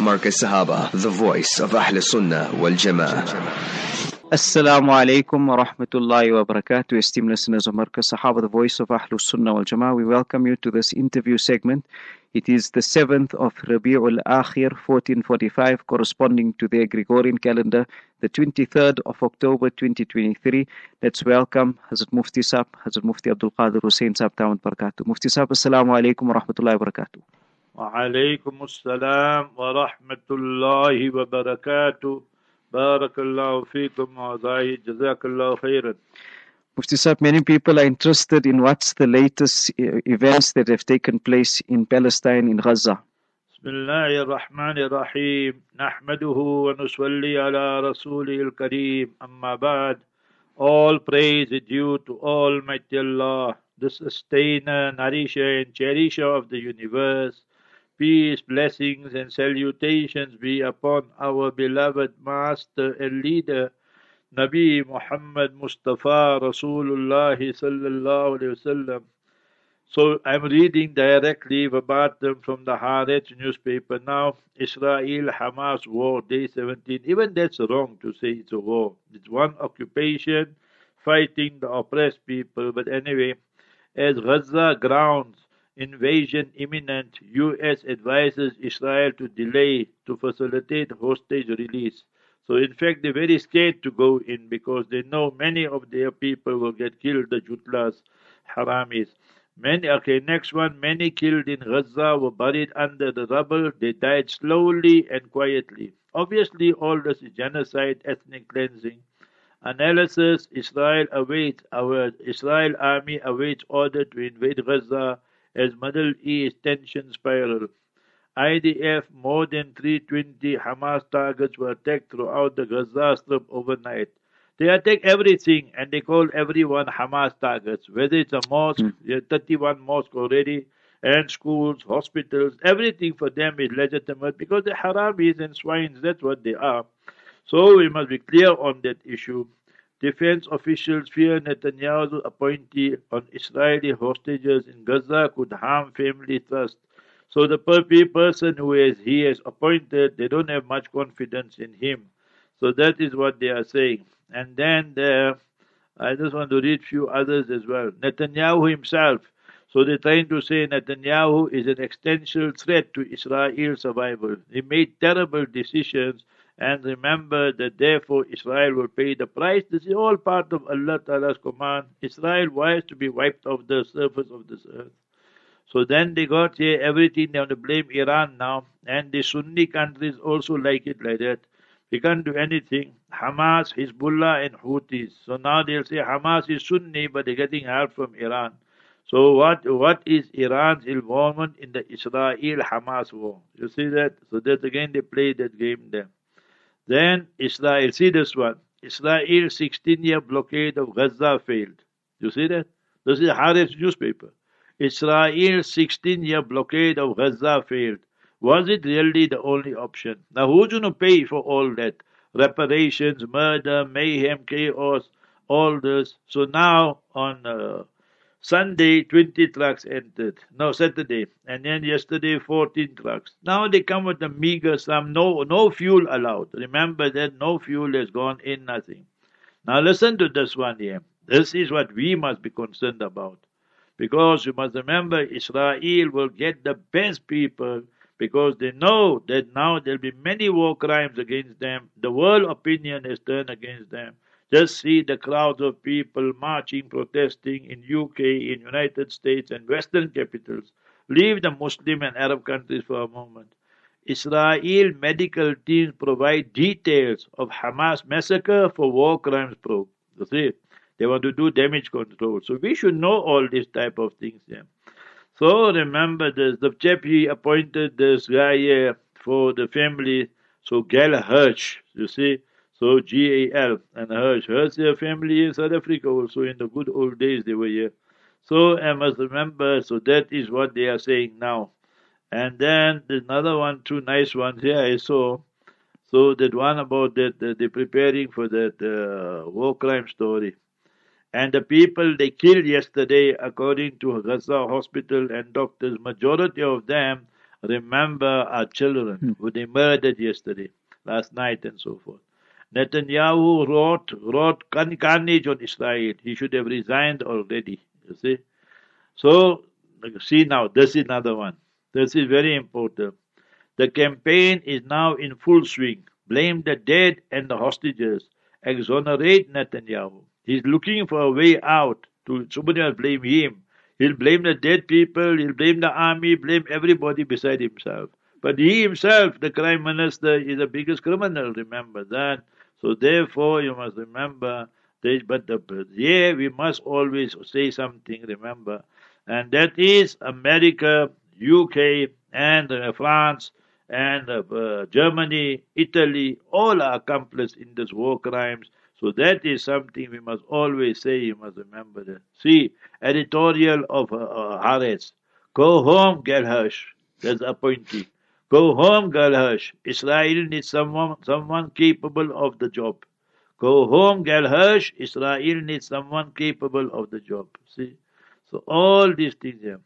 Marcus Sahaba, the voice of Ahl Sunnah wal Jama'ah. Assalamu alaikum wa rahmatullahi wa barakatuh. Esteemed listeners of Marcus Sahaba, the voice of Ahlus Sunnah wal Jama'ah, we welcome you to this interview segment. It is the 7th of Rabi'ul Akhir 1445, corresponding to the Gregorian calendar, the 23rd of October 2023. Let's welcome Hazrat Mufti Sahib, Hazrat Mufti Abdul Qadir Hussain Sahib, Tawant Barakatuh. Mufti Sahib, Assalamu alaikum wa rahmatullahi wa barakatuh. وعليكم السلام ورحمة الله وبركاته بارك الله فيكم وعزائي جزاك الله خيرا Mufti Sahib, many people are interested in what's the latest uh, events that have taken place in Palestine, in Gaza. بسم الله الرحمن الرحيم نحمده ونصلي على رسوله الكريم أما بعد All praise is due to Almighty Allah, the sustainer, nourisher and cherisher of the universe. Peace, blessings, and salutations be upon our beloved Master and Leader, Nabi Muhammad Mustafa Rasulullah Sallallahu Alaihi Wasallam. So I'm reading directly verbatim from the Haaretz newspaper now. Israel Hamas war, day 17. Even that's wrong to say it's a war. It's one occupation fighting the oppressed people. But anyway, as Gaza grounds invasion imminent, U.S. advises Israel to delay to facilitate hostage release. So, in fact, they're very scared to go in because they know many of their people will get killed, the Jutlas, Haramis. Many, okay, next one. Many killed in Gaza were buried under the rubble. They died slowly and quietly. Obviously, all this is genocide, ethnic cleansing. Analysis Israel awaits, our Israel army awaits order to invade Gaza as Middle East tension spiral. IDF more than 320 Hamas targets were attacked throughout the Gaza Strip overnight. They attack everything and they call everyone Hamas targets, whether it's a mosque, mm. 31 mosques already, and schools, hospitals, everything for them is legitimate because the Haramis and swines, that's what they are. So we must be clear on that issue. Defense officials fear Netanyahu's appointee on Israeli hostages in Gaza could harm family trust. So the person who is, he has appointed, they don't have much confidence in him. So that is what they are saying. And then I just want to read few others as well. Netanyahu himself. So they're trying to say Netanyahu is an existential threat to Israel's survival. He made terrible decisions and remember that therefore Israel will pay the price. This is all part of Allah Ta'ala's command. Israel was to be wiped off the surface of this earth. So then they got here everything, they want to blame Iran now, and the Sunni countries also like it like that. We can't do anything. Hamas, Hezbollah, and Houthis. So now they'll say Hamas is Sunni, but they're getting help from Iran. So what what is Iran's involvement in the Israel-Hamas war? You see that? So that again they play that game there. Then Israel, see this one. Israel 16 year blockade of Gaza failed. You see that? This is Haaretz newspaper. Israel 16 year blockade of Gaza failed. Was it really the only option? Now, who's going to pay for all that? Reparations, murder, mayhem, chaos, all this. So now on uh, Sunday, 20 trucks entered. No, Saturday. And then yesterday, 14 trucks. Now they come with a meager sum. No, no fuel allowed. Remember that no fuel has gone in, nothing. Now listen to this one here. This is what we must be concerned about. Because you must remember, Israel will get the best people because they know that now there'll be many war crimes against them. The world opinion has turned against them. Just see the crowds of people marching, protesting in UK, in United States and Western capitals. Leave the Muslim and Arab countries for a moment. Israel medical teams provide details of Hamas massacre for war crimes probe. You see, they want to do damage control. So we should know all these type of things. Yeah. So remember this, the chap appointed this guy here for the family, so Gal Hirsch, you see, so G-A-L and Hirsch. Hirsch, their family in South Africa also in the good old days they were here. So I must remember, so that is what they are saying now. And then there's another one, two nice ones here I saw. So that one about that, that they're preparing for that uh, war crime story. And the people they killed yesterday, according to Gaza hospital and doctors, majority of them remember our children Hmm. who they murdered yesterday, last night, and so forth. Netanyahu wrote wrote car- carnage on Israel. He should have resigned already. You see. So see now, this is another one. This is very important. The campaign is now in full swing. Blame the dead and the hostages. Exonerate Netanyahu. He's looking for a way out. To somebody must blame him. He'll blame the dead people. He'll blame the army. Blame everybody beside himself. But he himself, the prime minister, is the biggest criminal. Remember that. So therefore, you must remember. This, but the, yeah, we must always say something. Remember, and that is America, UK, and uh, France, and uh, uh, Germany, Italy, all are accomplices in this war crimes. So that is something we must always say. You must remember that. See, editorial of uh, uh. Go home, Gal Hirsch. That's appointee. Go home, Gal Hirsch. Israel needs someone, someone capable of the job. Go home, Gal Hirsch. Israel needs someone capable of the job. See, so all these things here.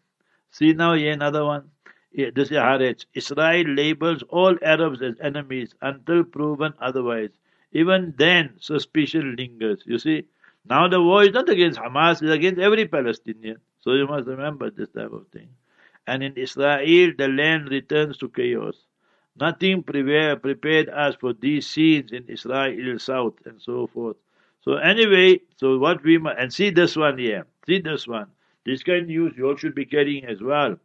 See now here another one. This is Haaretz. Israel labels all Arabs as enemies until proven otherwise. Even then, suspicion lingers. You see, now the war is not against Hamas; it's against every Palestinian. So you must remember this type of thing. And in Israel, the land returns to chaos. Nothing prepare, prepared us for these scenes in Israel South and so forth. So anyway, so what we must, and see this one here, see this one. This kind of news you all should be carrying as well.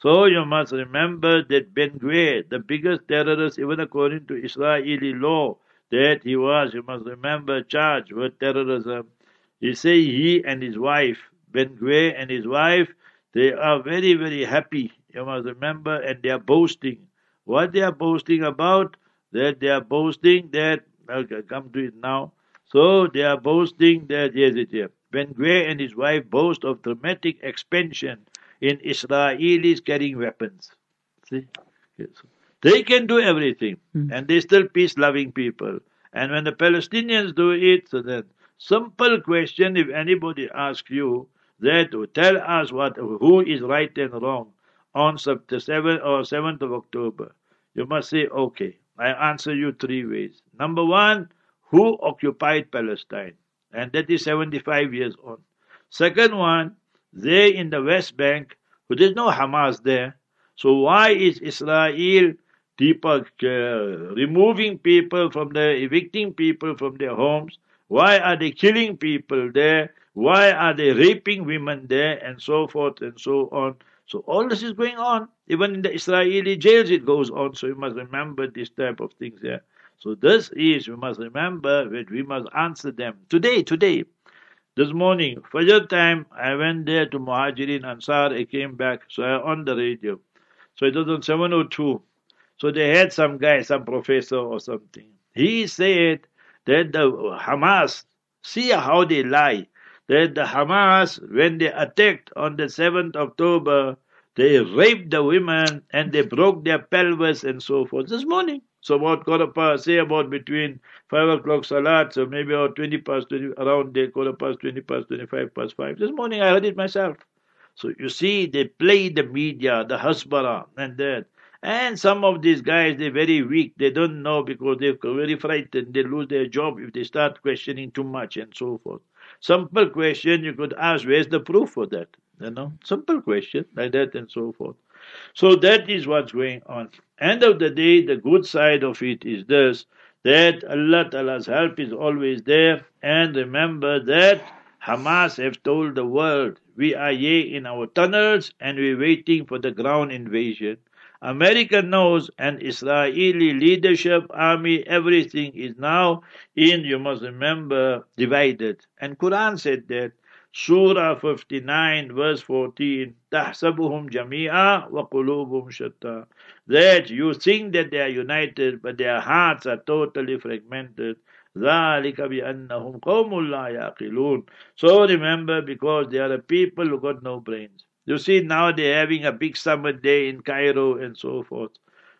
So you must remember that Ben Gvir, the biggest terrorist, even according to Israeli law, that he was, you must remember, charged with terrorism. You say he and his wife, Ben Gvir and his wife, they are very, very happy. You must remember, and they are boasting. What they are boasting about? That they are boasting that, I'll come to it now. So they are boasting that, yes, it here. Ben Gvir and his wife boast of dramatic expansion in Israelis carrying weapons. See? Yes. They can do everything, Mm. and they're still peace loving people. And when the Palestinians do it, so then, simple question if anybody asks you that to tell us what who is right and wrong on the 7th or 7th of October, you must say, okay, I answer you three ways. Number one, who occupied Palestine? And that is 75 years on. Second one, they in the West Bank, who there's no Hamas there. So why is Israel people uh, removing people from their, evicting people from their homes? Why are they killing people there? Why are they raping women there and so forth and so on? So all this is going on. Even in the Israeli jails it goes on. So you must remember this type of things there. So this is, we must remember that we must answer them. Today, today, this morning, Fajr time, I went there to Muhajirin Ansar. I came back, so I on the radio. So it was on 702. So they had some guy, some professor or something. He said that the Hamas, see how they lie. That the Hamas, when they attacked on the 7th October, they raped the women and they broke their pelvis and so forth. This morning. So about quarter past, say about between 5 o'clock salat, so maybe about 20 past 20, around there, quarter past 20 past 25 past 5. This morning I heard it myself. So you see, they play the media, the hasbara, and that. And some of these guys, they're very weak. They don't know because they're very frightened. They lose their job if they start questioning too much and so forth. Simple question you could ask, where's the proof for that? You know, simple question like that and so forth. So that is what's going on. End of the day, the good side of it is this that Allah Ta'ala's help is always there. And remember that Hamas have told the world we are here in our tunnels and we're waiting for the ground invasion. America knows and Israeli leadership, army, everything is now in, you must remember, divided. And Quran said that Surah 59 verse 14 تحسبهم جميعا وقلوبهم شتى that you think that they are united but their hearts are totally fragmented ذلك بأنهم قوم لا يعقلون so remember because they are the people who got no brains you see now they're having a big summer day in Cairo and so forth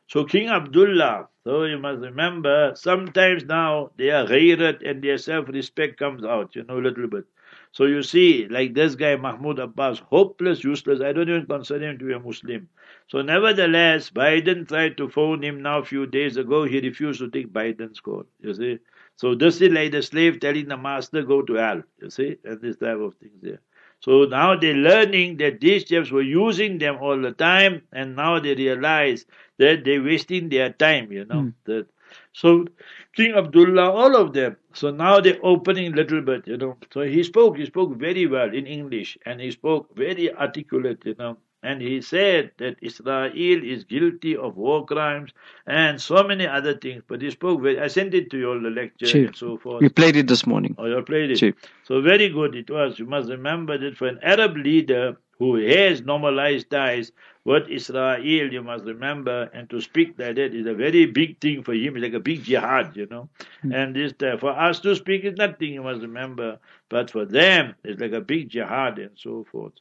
so King Abdullah so you must remember sometimes now their ghairat and their self-respect comes out you know a little bit So you see, like this guy Mahmoud Abbas, hopeless, useless. I don't even consider him to be a Muslim. So nevertheless, Biden tried to phone him now a few days ago. He refused to take Biden's call. You see. So this is like the slave telling the master, go to hell. You see, and this type of things there. So now they're learning that these chaps were using them all the time, and now they realize that they're wasting their time, you know. Mm. That so King Abdullah, all of them. So now they're opening a little bit, you know. So he spoke, he spoke very well in English, and he spoke very articulate, you know. And he said that Israel is guilty of war crimes and so many other things. But he spoke very, I sent it to you all the lecture Chief. and so forth. We played it this morning. Oh, you played it? Chief. So very good it was. You must remember that for an Arab leader who has normalized ties with Israel, you must remember, and to speak like that is a very big thing for him, it's like a big jihad, you know. Mm. And this, uh, for us to speak is nothing, you must remember, but for them, it's like a big jihad and so forth.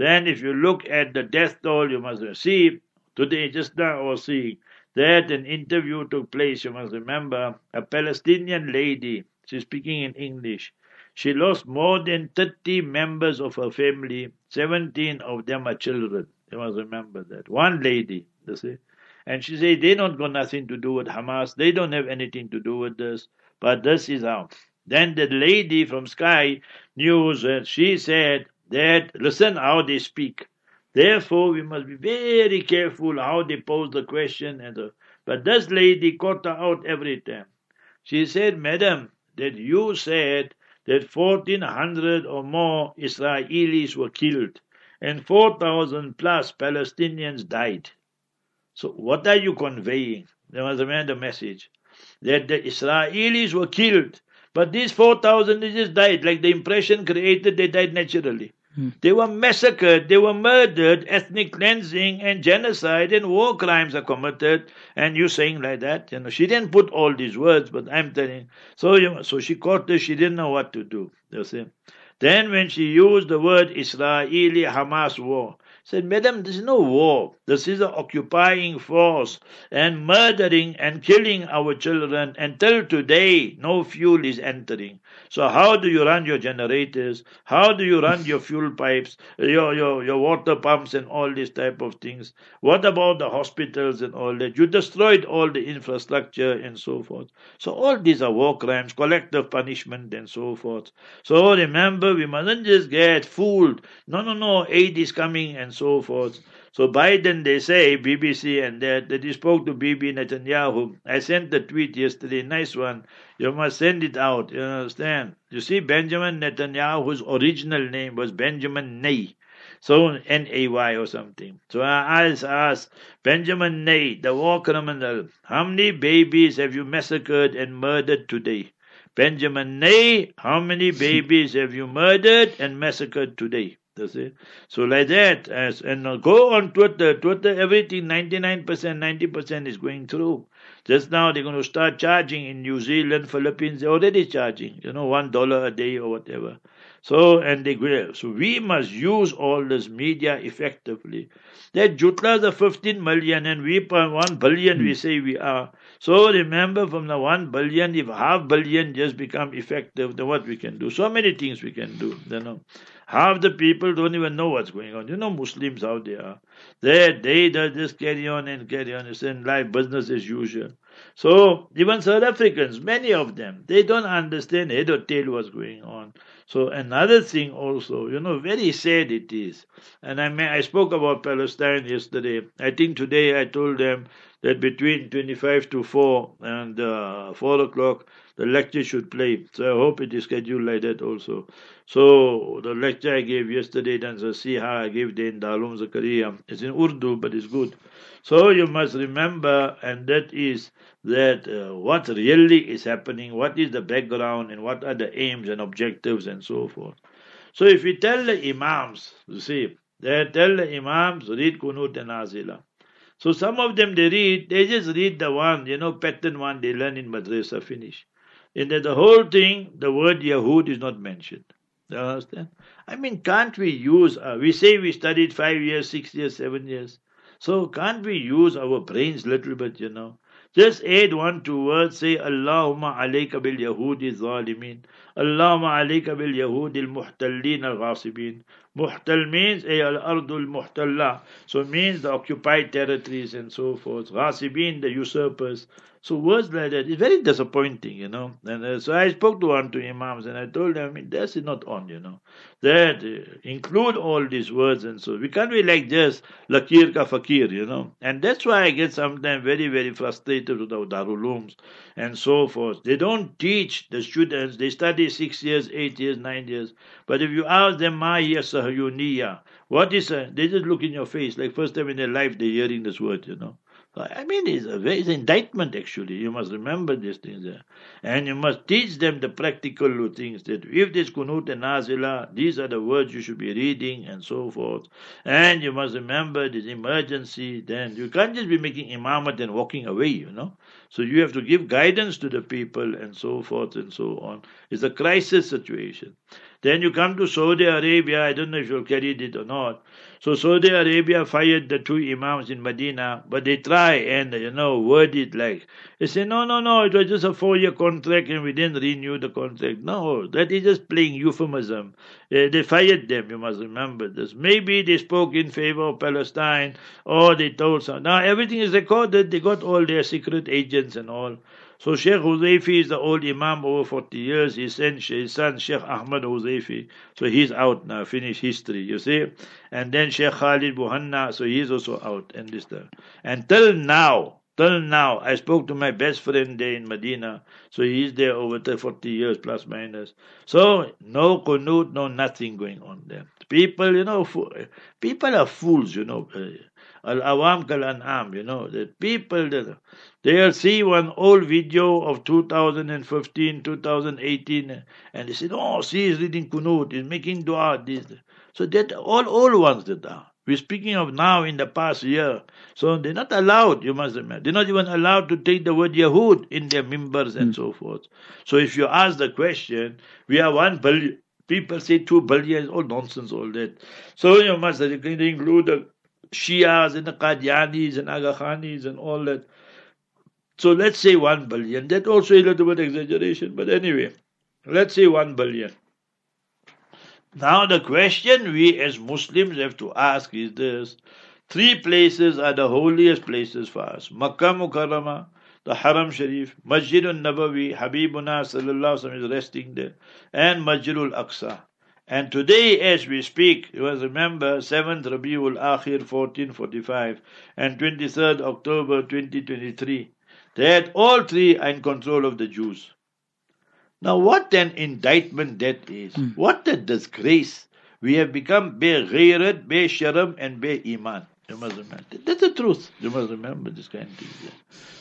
Then, if you look at the death toll, you must see today, just now, or see that an interview took place. You must remember a Palestinian lady. She's speaking in English. She lost more than 30 members of her family. 17 of them are children. You must remember that. One lady, you see. And she said they don't got nothing to do with Hamas. They don't have anything to do with this. But this is how. Then the lady from Sky News, uh, she said that listen how they speak. Therefore, we must be very careful how they pose the question. And the, but this lady caught her out every time. She said, Madam, that you said that 1400 or more Israelis were killed and 4,000 plus Palestinians died. So, what are you conveying? There was a the message that the Israelis were killed, but these 4,000 just died, like the impression created, they died naturally. Hmm. They were massacred, they were murdered, ethnic cleansing and genocide and war crimes are committed. And you saying like that, you know, she didn't put all these words, but I'm telling. So, you, so she caught this, she didn't know what to do. You see. Then when she used the word Israeli Hamas war, said, Madam, this is no war. This is an occupying force and murdering and killing our children. Until today, no fuel is entering. So how do you run your generators? How do you run your fuel pipes, your, your, your water pumps and all these type of things? What about the hospitals and all that? You destroyed all the infrastructure and so forth. So all these are war crimes, collective punishment and so forth. So remember, we mustn't just get fooled. No, no, no, aid is coming and so forth. So Biden, they say, BBC and that, that he spoke to Bibi Netanyahu. I sent the tweet yesterday, nice one. You must send it out, you understand? You see, Benjamin Netanyahu's original name was Benjamin Ney. So N-A-Y or something. So I asked Benjamin Ney, the war criminal, how many babies have you massacred and murdered today? Benjamin Ney, how many babies have you murdered and massacred today? So like that, as and go on Twitter, Twitter, everything 99%, 90% is going through. Just now they're going to start charging in New Zealand, Philippines, they're already charging, you know, one dollar a day or whatever. So, and they. So we must use all this media effectively. That Jutla the 15 million and we 1 billion we hmm. say we are. So remember from the 1 billion, if half billion just become effective, then what we can do? So many things we can do, you know. Half the people don't even know what's going on. You know Muslims how they are. They they just carry on and carry on. It's in life business as usual. So even South Africans, many of them, they don't understand head or tail what's going on. So another thing also, you know, very sad it is. And I may, I spoke about Palestine yesterday. I think today I told them that between 25 to 4 and uh, 4 o'clock the lecture should play. So I hope it is scheduled like that also. So the lecture I gave yesterday, then see how I gave the in Darul Zakaria. It's in Urdu, but it's good. So you must remember, and that is that uh, what really is happening, what is the background, and what are the aims and objectives, and so forth. So if we tell the Imams, you see, they tell the Imams, read Kunut and Azila. So some of them they read, they just read the one, you know, pattern one they learn in madrasa, finish in that the whole thing, the word Yahud is not mentioned. You understand? I mean, can't we use, uh, we say we studied five years, six years, seven years. So can't we use our brains little bit, you know? Just add one two words, say Allahumma alayka bil Yahudi zalimin. Allahumma alayka bil Yahudi al al ghasibin. Muhtal means al ardul muhtalla. So means the occupied territories and so forth. Ghasibin, the usurpers. So words like that is very disappointing, you know. And uh, so I spoke to one to imams and I told them, I mean, not on, you know. That uh, include all these words and so we can't be like just lakir ka fakir, you know. And that's why I get sometimes very very frustrated with the darulums and so forth. They don't teach the students. They study six years, eight years, nine years. But if you ask them, my ma sahayuniya, what is a, they just look in your face like first time in their life they're hearing this word, you know. I mean, it's, a, it's an indictment actually. You must remember these things. And you must teach them the practical things that if this kunut and nazila, these are the words you should be reading and so forth. And you must remember this emergency. Then you can't just be making imamat and walking away, you know. So you have to give guidance to the people and so forth and so on. It's a crisis situation. Then you come to Saudi Arabia. I don't know if you've carried it or not. So Saudi Arabia fired the two imams in Medina, but they try and you know word it like they say no no no it was just a four year contract and we didn't renew the contract. No, that is just playing euphemism. Uh, they fired them. You must remember this. Maybe they spoke in favor of Palestine or they told some. Now everything is recorded. They got all their secret agents and all. So Sheikh Huzaifi is the old Imam over 40 years. He sent his son Sheikh Ahmad Huzaifi. So he's out now, finished history, you see. And then Sheikh Khalid Muhanna, so he's also out. And this there. And till now, till now, I spoke to my best friend there in Medina. So he's there over 40 years plus minus. So no kunut, no nothing going on there. People, you know, people are fools, you know. Eh, Al awam kal an'am, you know, the people that They'll see one old video of 2015, 2018, and they say, "Oh, see, he's reading Kunut, he's making dua." This, so that all old ones that are. We're speaking of now in the past year. So they're not allowed, you must remember. They're not even allowed to take the word Yahud in their members and mm. so forth. So if you ask the question, we are one billion. People say two billion, all nonsense, all that. So you must include the Shias and the Qadianis and Aga Khanis and all that. So let's say 1 billion. That also a little bit exaggeration, but anyway, let's say 1 billion. Now the question we as Muslims have to ask is this. Three places are the holiest places for us. Makkah Mukarramah, the Haram Sharif, Masjid al-Nabawi, Habibuna sallallahu is resting there, and Masjid al-Aqsa. And today, as we speak, you must remember 7th Rabiul Akhir 1445 and 23rd October 2023 that all three are in control of the Jews. Now, what an indictment that is. Mm. What a disgrace. We have become be ghairat, be sharam, and be iman. You must remember. That's the truth. You must remember this kind of thing.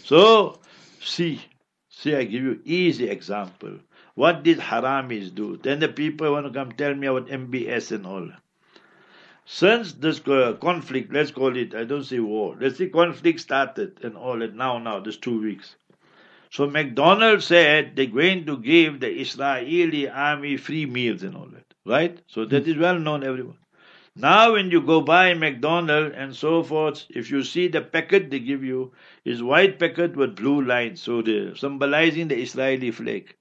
So, see, see, I give you easy example. What did haramis do? Then the people want to come tell me about MBS and all. Since this conflict, let's call it, I don't say war, let's say conflict started and all that now, now, this two weeks. So McDonald's said they're going to give the Israeli army free meals and all that, right? So that is well known everyone. Now when you go buy McDonald's and so forth, if you see the packet they give you is white packet with blue lines, so they symbolizing the Israeli flag.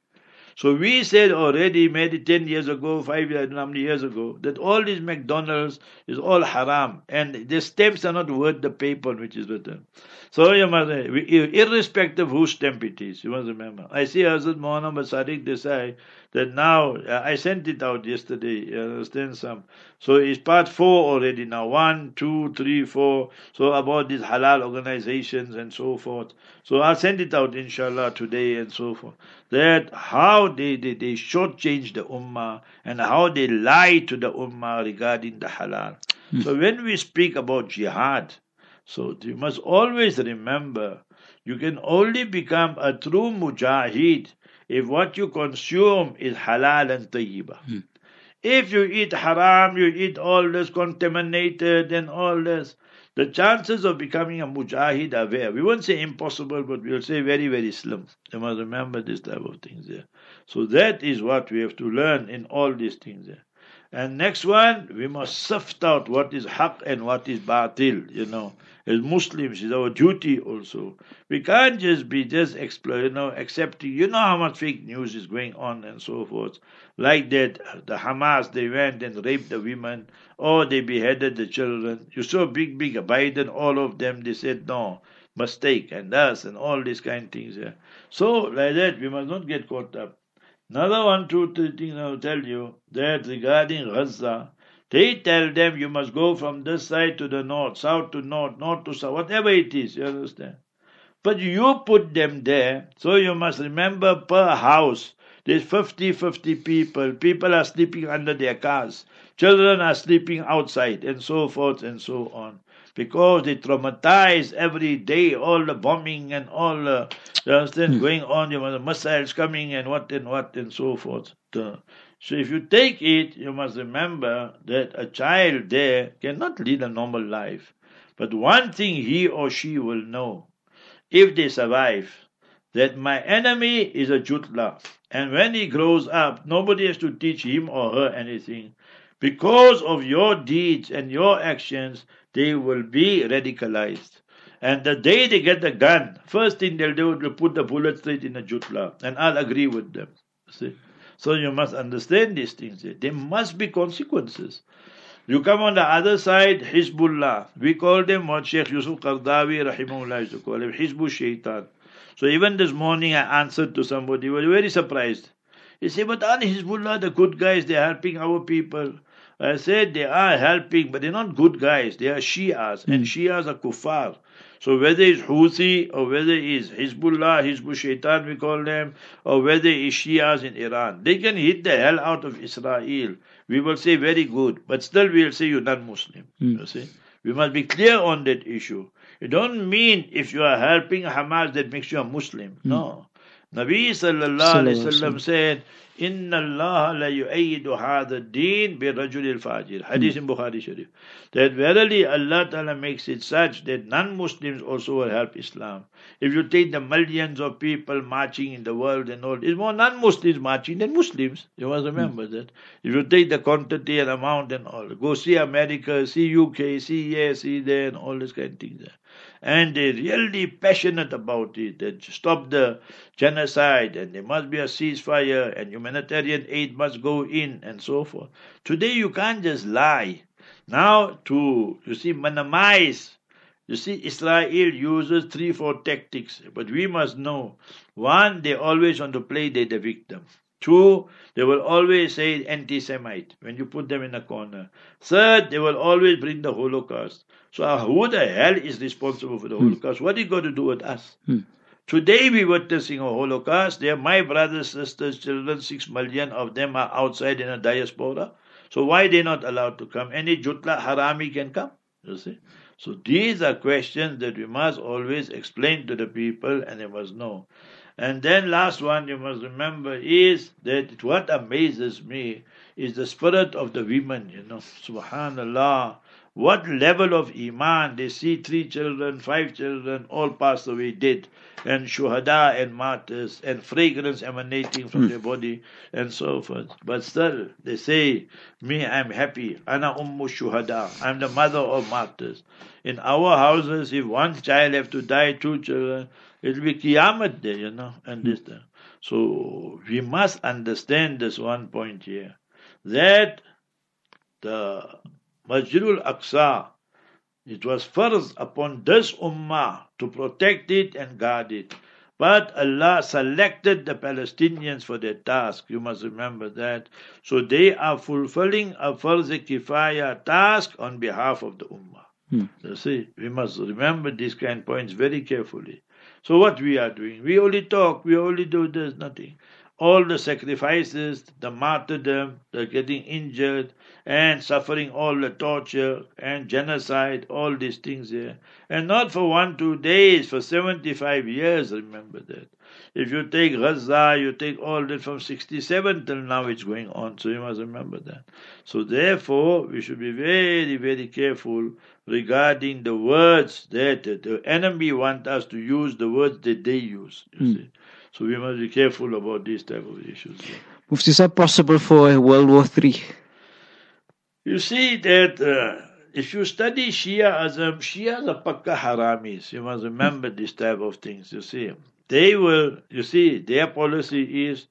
So we said already, maybe 10 years ago, 5 years, how many years ago, that all these McDonald's is all haram. And the stamps are not worth the paper which is written. So you must, irrespective of whose stamp it is, you must remember. I see Hazrat Muhammad Sadiq Desai that now, uh, I sent it out yesterday, you understand some. So it's part four already now. One, two, three, four. So about these halal organizations and so forth. So I'll send it out inshallah today and so forth. That how they, they, they shortchange the ummah and how they lie to the ummah regarding the halal. Hmm. So when we speak about jihad, so you must always remember you can only become a true mujahid if what you consume is halal and tayyiba. Hmm. If you eat haram, you eat all this contaminated and all this, the chances of becoming a mujahid are there. We won't say impossible, but we'll say very, very slim. You must remember this type of things there. So that is what we have to learn in all these things there. And next one, we must sift out what is haq and what is batil, you know. As Muslims, it's our duty also. We can't just be just exploring, you know, accepting. You know how much fake news is going on and so forth. Like that, the Hamas, they went and raped the women, or they beheaded the children. You saw big, big Biden, all of them, they said no, mistake, and us, and all these kind of things. Yeah. So, like that, we must not get caught up. Another one, two, three things I will tell you that regarding Gaza, they tell them you must go from this side to the north, south to north, north to south, whatever it is, you understand? But you put them there, so you must remember per house, there's 50, 50 people. People are sleeping under their cars. Children are sleeping outside, and so forth and so on because they traumatize every day, all the bombing and all the you understand, mm. going on, you know, the missiles coming and what and what and so forth. So if you take it, you must remember that a child there cannot lead a normal life. But one thing he or she will know, if they survive, that my enemy is a jutla. And when he grows up, nobody has to teach him or her anything. Because of your deeds and your actions, they will be radicalized. And the day they get the gun, first thing they'll do is put the bullet straight in the jutla. And I'll agree with them. See? So you must understand these things. There must be consequences. You come on the other side, Hizbullah. We call them what Sheikh Yusuf Qardawi rahimahullah used to call them, Hizbul Shaitan. So even this morning I answered to somebody, he was very surprised. He said, but aren't Hizbullah the good guys? They're helping our people. I said they are helping, but they're not good guys. They are Shias, and hmm. Shias are kuffar. So whether it's Houthi or whether it's Hezbollah, Hizbul Shaitan we call them, or whether it's Shias in Iran, they can hit the hell out of Israel. We will say very good, but still we'll say you're not Muslim. Mm. You see? We must be clear on that issue. It don't mean if you are helping Hamas that makes you a Muslim. Mm. No. Nabi sallallahu alayhi wasallam said, inna Allah la yu'ayyidu hadha deen bi rajulil fajir. Hmm. Hadith in Bukhari Sharif. That verily Allah Ta'ala makes it such that non-Muslims also will help Islam. If you take the millions of people marching in the world and all, it's more non-Muslims marching than Muslims. You must hmm. remember mm. that. If you take the quantity and amount and all, go see America, see UK, see here, see there and all this kind of things there and they're really passionate about it that stop the genocide and there must be a ceasefire and humanitarian aid must go in and so forth. Today you can't just lie. Now to you see minimize you see, Israel uses three, four tactics, but we must know. One, they always want to play they the victim. Two, they will always say anti-Semite when you put them in a corner. Third, they will always bring the Holocaust. So uh, who the hell is responsible for the hmm. Holocaust? What are you going to do with us? Hmm. Today we are witnessing a Holocaust. They are my brothers, sisters, children, six million of them are outside in a diaspora. So why they not allowed to come? Any jutla harami can come. You see? So these are questions that we must always explain to the people and they must know. And then last one you must remember is that what amazes me is the spirit of the women, you know. Subhanallah. What level of iman they see three children, five children, all pass away dead, and shuhada and martyrs, and fragrance emanating from mm. their body, and so forth. But still, they say, Me, I'm happy. Ana ummu shuhada. I'm the mother of martyrs. In our houses, if one child have to die, two children, It'll be Qiyamah day, you know, and this thing. So we must understand this one point here that the Masjidul Aqsa, it was first upon this Ummah to protect it and guard it. But Allah selected the Palestinians for their task. You must remember that. So they are fulfilling a Farz Kifaya task on behalf of the Ummah. Hmm. You see, we must remember these kind of points very carefully. So what we are doing? We only talk, we only do this, nothing. All the sacrifices, the martyrdom, the getting injured, and suffering all the torture and genocide, all these things here. And not for one, two days, for 75 years, remember that. If you take Gaza, you take all that from 67 till now it's going on, so you must remember that. So therefore, we should be very, very careful regarding the words that the enemy want us to use the words that they use. You mm. see. So we must be careful about these type of issues. Mufti, is that possible for World War Three? You see that uh, if you study Shia Azam, Shia are pakka haramis. You must remember this type of things. You see, they will. You see, their policy is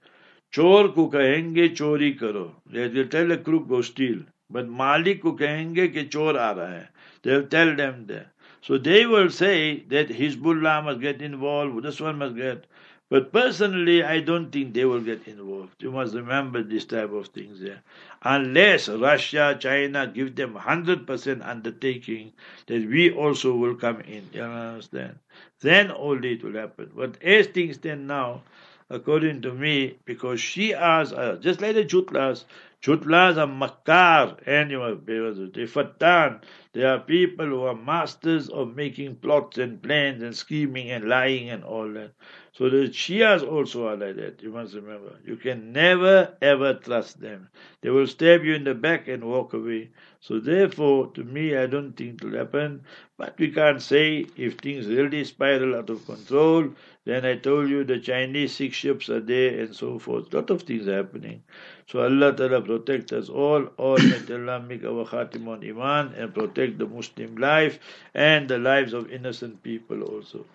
chor ko kahenge chori karo. They will tell the crook go steal, but Malik ko kahenge ke chor aa raha hai. They'll tell them that. So they will say that Hizbullah must get involved. This one must get but personally, I don't think they will get involved. You must remember this type of things there. Unless Russia, China give them 100% undertaking that we also will come in. You understand? Then only it will happen. But as things stand now, according to me, because Shias are just like the Jutlas, Jutlas are Makkar they Fattan. They are people who are masters of making plots and plans and scheming and lying and all that. So the Shias also are like that. You must remember. You can never ever trust them. They will stab you in the back and walk away. So therefore, to me, I don't think it will happen. But we can't say if things really spiral out of control. Then I told you the Chinese six ships are there and so forth. A lot of things are happening. So Allah Ta'ala protect us all. All may Allah make our khatim on Iman and protect the Muslim life and the lives of innocent people also.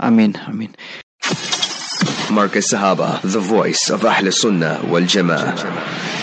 Amin. Amin. Marcus Sahaba, the voice of Ahl Sunnah wal Jama'ah.